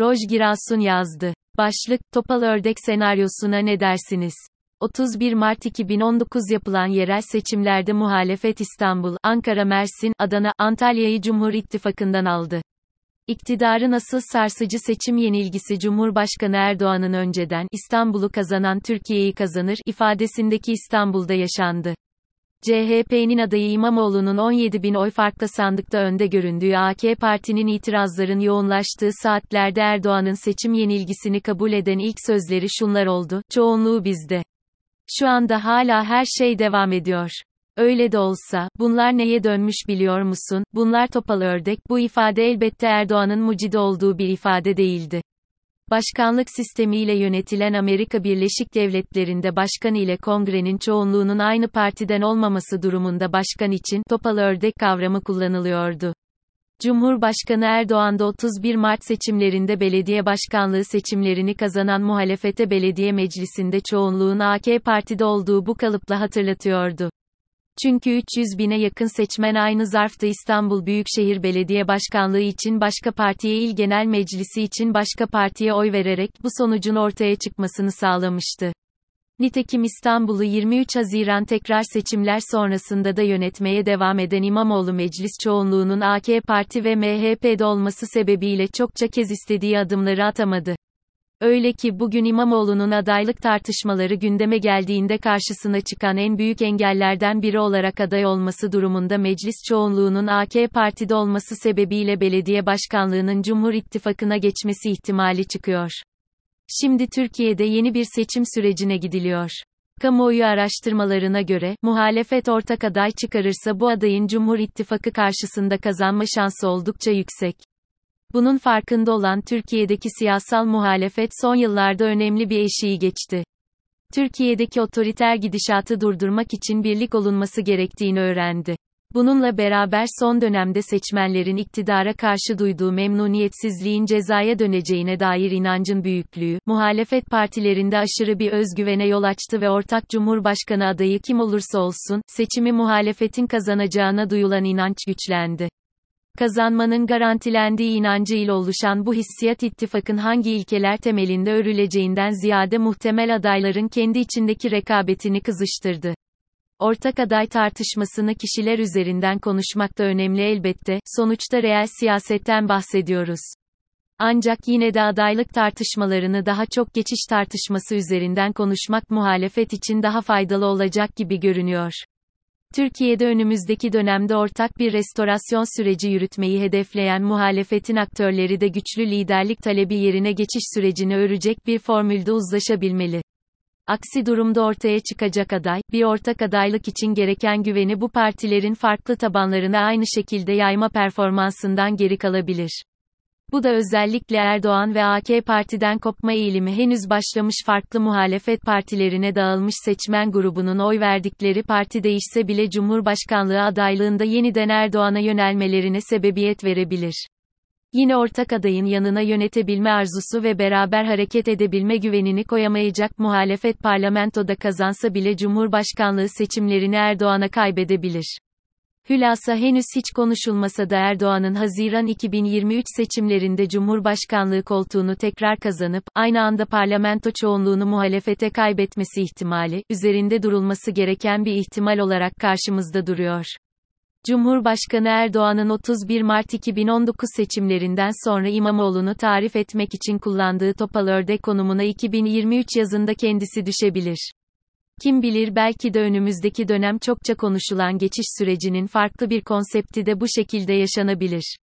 Roj Girasun yazdı. Başlık, Topal Ördek senaryosuna ne dersiniz? 31 Mart 2019 yapılan yerel seçimlerde muhalefet İstanbul, Ankara, Mersin, Adana, Antalya'yı Cumhur İttifakı'ndan aldı. İktidarın asıl sarsıcı seçim yenilgisi Cumhurbaşkanı Erdoğan'ın önceden İstanbul'u kazanan Türkiye'yi kazanır ifadesindeki İstanbul'da yaşandı. CHP'nin adayı İmamoğlu'nun 17 bin oy farkla sandıkta önde göründüğü AK Parti'nin itirazların yoğunlaştığı saatlerde Erdoğan'ın seçim yenilgisini kabul eden ilk sözleri şunlar oldu, çoğunluğu bizde. Şu anda hala her şey devam ediyor. Öyle de olsa, bunlar neye dönmüş biliyor musun? Bunlar topal ördek, bu ifade elbette Erdoğan'ın mucidi olduğu bir ifade değildi. Başkanlık sistemiyle yönetilen Amerika Birleşik Devletleri'nde başkan ile kongrenin çoğunluğunun aynı partiden olmaması durumunda başkan için topal ördek kavramı kullanılıyordu. Cumhurbaşkanı Erdoğan da 31 Mart seçimlerinde belediye başkanlığı seçimlerini kazanan muhalefete belediye meclisinde çoğunluğun AK Parti'de olduğu bu kalıpla hatırlatıyordu. Çünkü 300 bine yakın seçmen aynı zarfta İstanbul Büyükşehir Belediye Başkanlığı için başka partiye il genel meclisi için başka partiye oy vererek bu sonucun ortaya çıkmasını sağlamıştı. Nitekim İstanbul'u 23 Haziran tekrar seçimler sonrasında da yönetmeye devam eden İmamoğlu meclis çoğunluğunun AK Parti ve MHP'de olması sebebiyle çokça kez istediği adımları atamadı. Öyle ki bugün İmamoğlu'nun adaylık tartışmaları gündeme geldiğinde karşısına çıkan en büyük engellerden biri olarak aday olması durumunda meclis çoğunluğunun AK Parti'de olması sebebiyle belediye başkanlığının Cumhur İttifakı'na geçmesi ihtimali çıkıyor. Şimdi Türkiye'de yeni bir seçim sürecine gidiliyor. Kamuoyu araştırmalarına göre, muhalefet ortak aday çıkarırsa bu adayın Cumhur İttifakı karşısında kazanma şansı oldukça yüksek. Bunun farkında olan Türkiye'deki siyasal muhalefet son yıllarda önemli bir eşiği geçti. Türkiye'deki otoriter gidişatı durdurmak için birlik olunması gerektiğini öğrendi. Bununla beraber son dönemde seçmenlerin iktidara karşı duyduğu memnuniyetsizliğin cezaya döneceğine dair inancın büyüklüğü, muhalefet partilerinde aşırı bir özgüvene yol açtı ve ortak cumhurbaşkanı adayı kim olursa olsun, seçimi muhalefetin kazanacağına duyulan inanç güçlendi. Kazanmanın garantilendiği inancıyla oluşan bu hissiyat ittifakın hangi ilkeler temelinde örüleceğinden ziyade muhtemel adayların kendi içindeki rekabetini kızıştırdı. Ortak aday tartışmasını kişiler üzerinden konuşmak da önemli elbette, sonuçta reel siyasetten bahsediyoruz. Ancak yine de adaylık tartışmalarını daha çok geçiş tartışması üzerinden konuşmak muhalefet için daha faydalı olacak gibi görünüyor. Türkiye'de önümüzdeki dönemde ortak bir restorasyon süreci yürütmeyi hedefleyen muhalefetin aktörleri de güçlü liderlik talebi yerine geçiş sürecini örecek bir formülde uzlaşabilmeli. Aksi durumda ortaya çıkacak aday, bir ortak adaylık için gereken güveni bu partilerin farklı tabanlarına aynı şekilde yayma performansından geri kalabilir. Bu da özellikle Erdoğan ve AK Parti'den kopma eğilimi henüz başlamış farklı muhalefet partilerine dağılmış seçmen grubunun oy verdikleri parti değişse bile Cumhurbaşkanlığı adaylığında yeniden Erdoğan'a yönelmelerine sebebiyet verebilir. Yine ortak adayın yanına yönetebilme arzusu ve beraber hareket edebilme güvenini koyamayacak muhalefet parlamentoda kazansa bile Cumhurbaşkanlığı seçimlerini Erdoğan'a kaybedebilir. Hülasa henüz hiç konuşulmasa da Erdoğan'ın Haziran 2023 seçimlerinde Cumhurbaşkanlığı koltuğunu tekrar kazanıp, aynı anda parlamento çoğunluğunu muhalefete kaybetmesi ihtimali, üzerinde durulması gereken bir ihtimal olarak karşımızda duruyor. Cumhurbaşkanı Erdoğan'ın 31 Mart 2019 seçimlerinden sonra İmamoğlu'nu tarif etmek için kullandığı topal ördek konumuna 2023 yazında kendisi düşebilir. Kim bilir belki de önümüzdeki dönem çokça konuşulan geçiş sürecinin farklı bir konsepti de bu şekilde yaşanabilir.